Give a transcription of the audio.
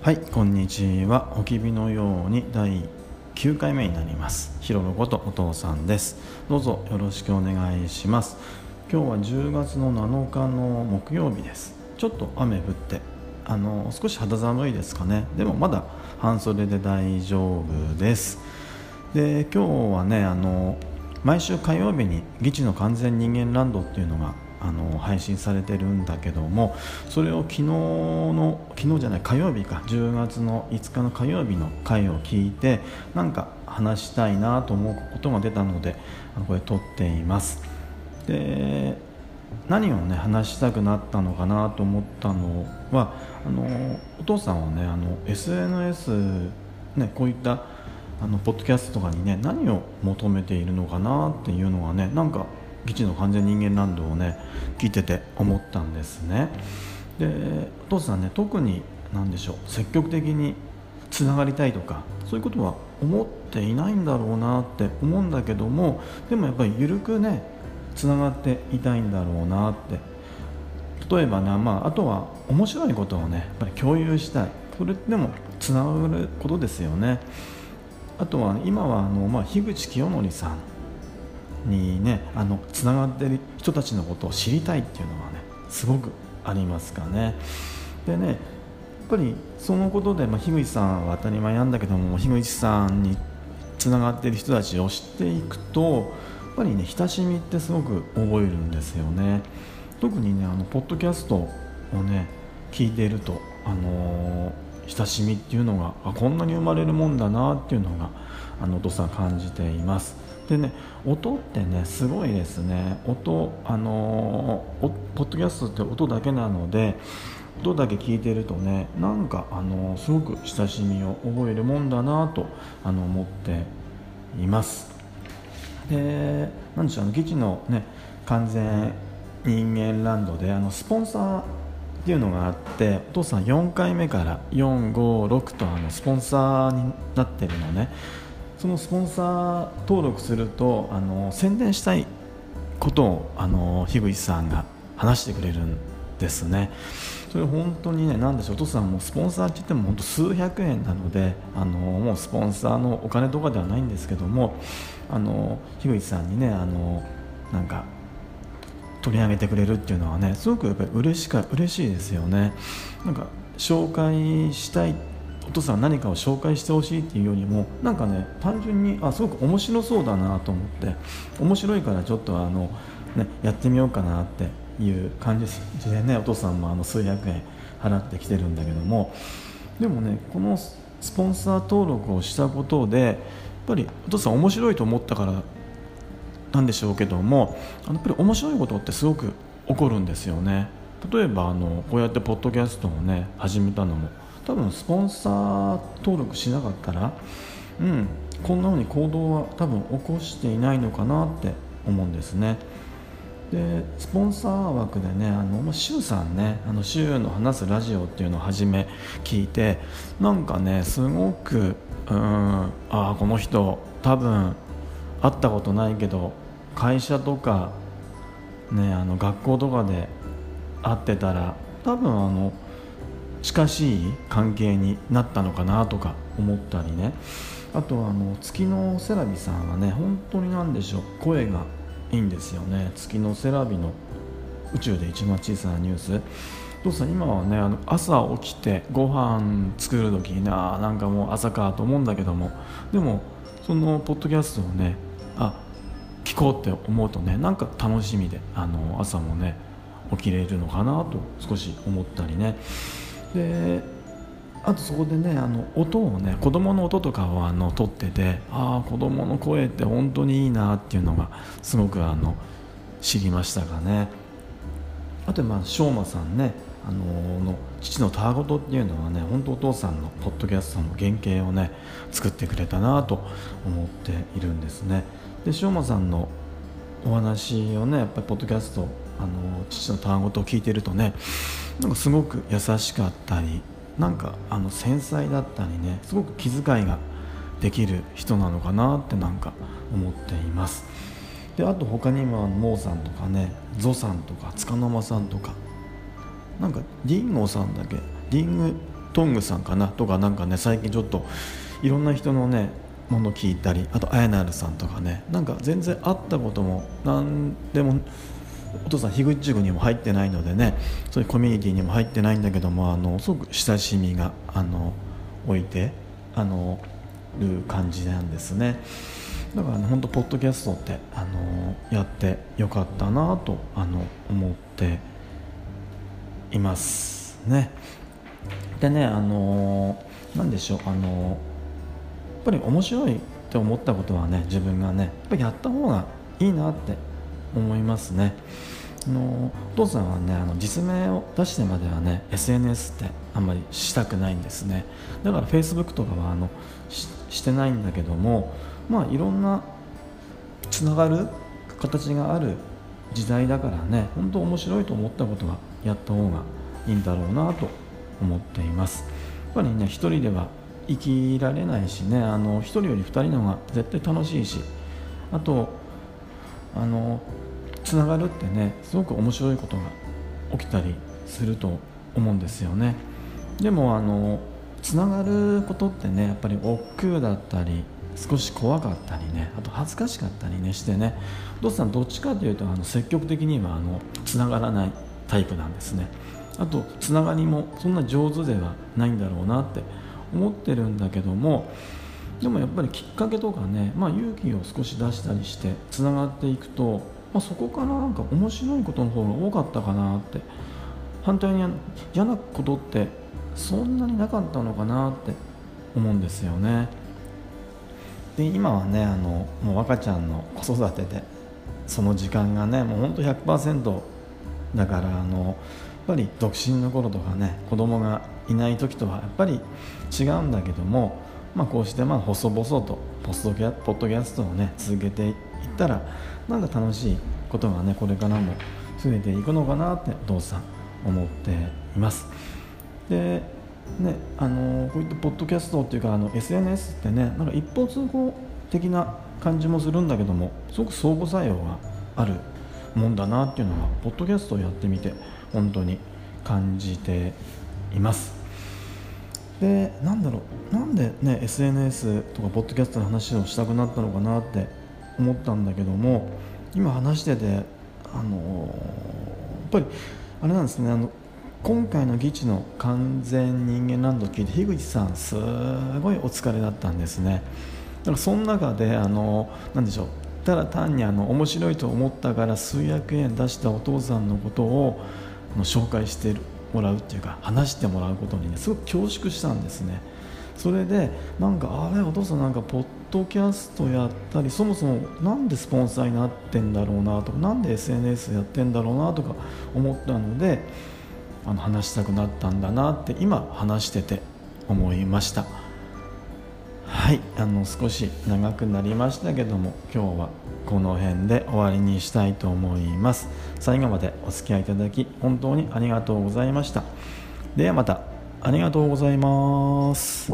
はいこんにちは。おきびのように第9回目になります。ひろろことお父さんです。どうぞよろしくお願いします。今日は10月の7日の木曜日です。ちょっと雨降ってあの少し肌寒いですかね。でもまだ半袖で大丈夫です。で今日はねあの毎週火曜日に「議事の完全人間ランド」っていうのがあの配信されてるんだけどもそれを昨日の昨日じゃない火曜日か10月の5日の火曜日の回を聞いてなんか話したいなと思うことが出たのでこれ撮っています。で何をね話したくなったのかなと思ったのはあのお父さんはねあの SNS ねこういったあのポッドキャストとかにね何を求めているのかなっていうのがねなんか基地の完全人間ランドをね聞いてて思ったんですね。でお父さんね特に何でしょう積極的につながりたいとかそういうことは思っていないんだろうなって思うんだけどもでもやっぱり緩くねつながっていたいんだろうなって。例えばね、まあ、あとは面白いことをねやっぱり共有したい。それでもつながることですよね。あとは今はあの、まあ、樋口清則さん。にねあのつながってる人たちのことを知りたいっていうのはねすごくありますかね。でねやっぱりそのことで、まあ、樋口さんは当たり前なんだけども樋口さんにつながってる人たちを知っていくとやっぱりね親しみってすごく覚えるんですよね。特にねあのポッドキャストをね聞いているとあのー、親しみっていうのがあこんなに生まれるもんだなっていうのがあのお父さん感じています。でね音ってねすごいですね音あの、ポッドキャストって音だけなので音だけ聞いてるとねなんかあの、すごく親しみを覚えるもんだなとあの思っていますで何でしょうあの基地のね完全人間ランドであのスポンサーっていうのがあってお父さん4回目から456とあのスポンサーになってるのね。そのスポンサー登録するとあの宣伝したいことをあの樋口さんが話してくれるんですね。それ本当にね何でしょうお父さんもスポンサーって言っても本当数百円なのであのもうスポンサーのお金とかではないんですけどもあの樋口さんにねあのなんか取り上げてくれるっていうのはねすごくやっぱり嬉しか嬉しいですよね。なんか紹介したいお父さん何かを紹介してほしいっていうよりもなんかね単純にあすごく面白そうだなと思って面白いからちょっとあの、ね、やってみようかなっていう感じでねお父さんもあの数百円払ってきてるんだけども。でもねこのスポンサー登録をしたことでやっぱりお父さん面白いと思ったからなんでしょうけどもやっぱり面白いことってすごく起こるんですよね例えばあのこうやってポッドキャストをね始めたのも多分スポンサー登録しなかったら、うん、こんな風に行動は多分起こしていないのかなって思うんですね。でスポンサー枠でねあの周さんねあの周の話すラジオっていうのを初め聞いてなんかねすごくうんああこの人多分会ったことないけど会社とかねあの学校とかで会ってたら多分あの近しい関係になったのかなとか思ったりね。あとあの月のセラビさんはね本当に何でしょう声がいいんですよね。月のセラビの宇宙で一番小さなニュース。どうさ今はねあの朝起きてご飯作る時にななんかもう朝かと思うんだけども。でもそのポッドキャストをねあ聞こうって思うとねなんか楽しみであの朝もね起きれるのかなと少し思ったりね。であとそこでねあの音をね子供の音とかをあの撮っててああ子供の声って本当にいいなっていうのがすごくあの知りましたがね。あとまあ昌磨さんね。あのの父のたわごとっていうのはね本当お父さんのポッドキャストの原型をね作ってくれたなと思っているんですね。で昌磨さんのお話をねやっぱりポッドキャストあの父のたわごとを聞いてるとねなんかすごく優しかったりなんかあの繊細だったりねすごく気遣いができる人なのかなってなんか思っています。であと他にもモーさんとかねゾさんとか束の間さんとかなんかリンゴさんだけリングトングさんかなとかなんかね最近ちょっといろんな人のねもの聞いたりあとあやなるさんとかねなんか全然会ったことも何でもお父さん樋口塾にも入ってないのでねそういうコミュニティにも入ってないんだけどもあのすごく親しみがあの置いてあのる感じなんですね。だからね本当ポッドキャストってあのやってよかったなとあの思っていますね。でねあの何でしょうあのやっぱり面白いって思ったことはね自分がねやっぱりやった方がいいなって思いますね。あのお父さんはねあの実名を出してまではね SNS ってあんまりしたくないんですね。だから Facebook とかはあのしてないんだけどもまあいろんなつながる形がある時代だからね本当面白いと思ったことはやった方がいいんだろうなと思っています。やっぱりね一人では生きられないしねあの一人より二人の方が絶対楽しいしあとあのつながるってねすごく面白いことが起きたりすると思うんですよね。でもあのつながることってねやっぱり億劫だったり少し怖かったりねあと恥ずかしかったりねしてね。お父さんどっちかというとあの積極的にはあのつながらないタイプなんですね。あとつながりもそんな上手ではないんだろうなって思ってるんだけどもでもやっぱりきっかけとかね、まあ、勇気を少し出したりしてつながっていくと、まあ、そこからなんか面白いことの方が多かったかなって。反対に嫌なことってそんなになかったのかなって思うんですよね。で今はねあのもう赤ちゃんの子育てでその時間がねもうほんと100%だからあのやっぱり独身の頃とかね子供がいない時とはやっぱり違うんだけどもまあ、こうしてまあ細々とポストキャポッドキャストをね続けていったらなんか楽しいことがねこれからも増えていくのかなってお父さん思っています。でねあのこういったポッドキャストっていうかあの SNS ってねなんか一方通行的な感じもするんだけどもすごく相互作用があるもんだなっていうのがポッドキャストをやってみて本当に感じています。でなんだろうなんでね SNS とかポッドキャストの話をしたくなったのかなって思ったんだけども今話しててあのやっぱりあれなんですねあの今回の議事の完全人間ランドを聞いて樋口さんすごいお疲れだったんですね。だからその中であのなんでしょう。ただ単にあの面白いと思ったから数百円出したお父さんのことをの紹介してもらうっていうか話してもらうことにねすごく恐縮したんですね。それでなんかあれお父さんなんかポッドキャストやったりそもそもなんでスポンサーになってんだろうなとかなんで SNS やってんだろうなとか思ったのであの話したくなったんだなって今話してて思いました。はいあの少し長くなりましたけども今日はこの辺で終わりにしたいと思います。最後までお付き合いいただき本当にありがとうございました。ではまた。ありがとうございます。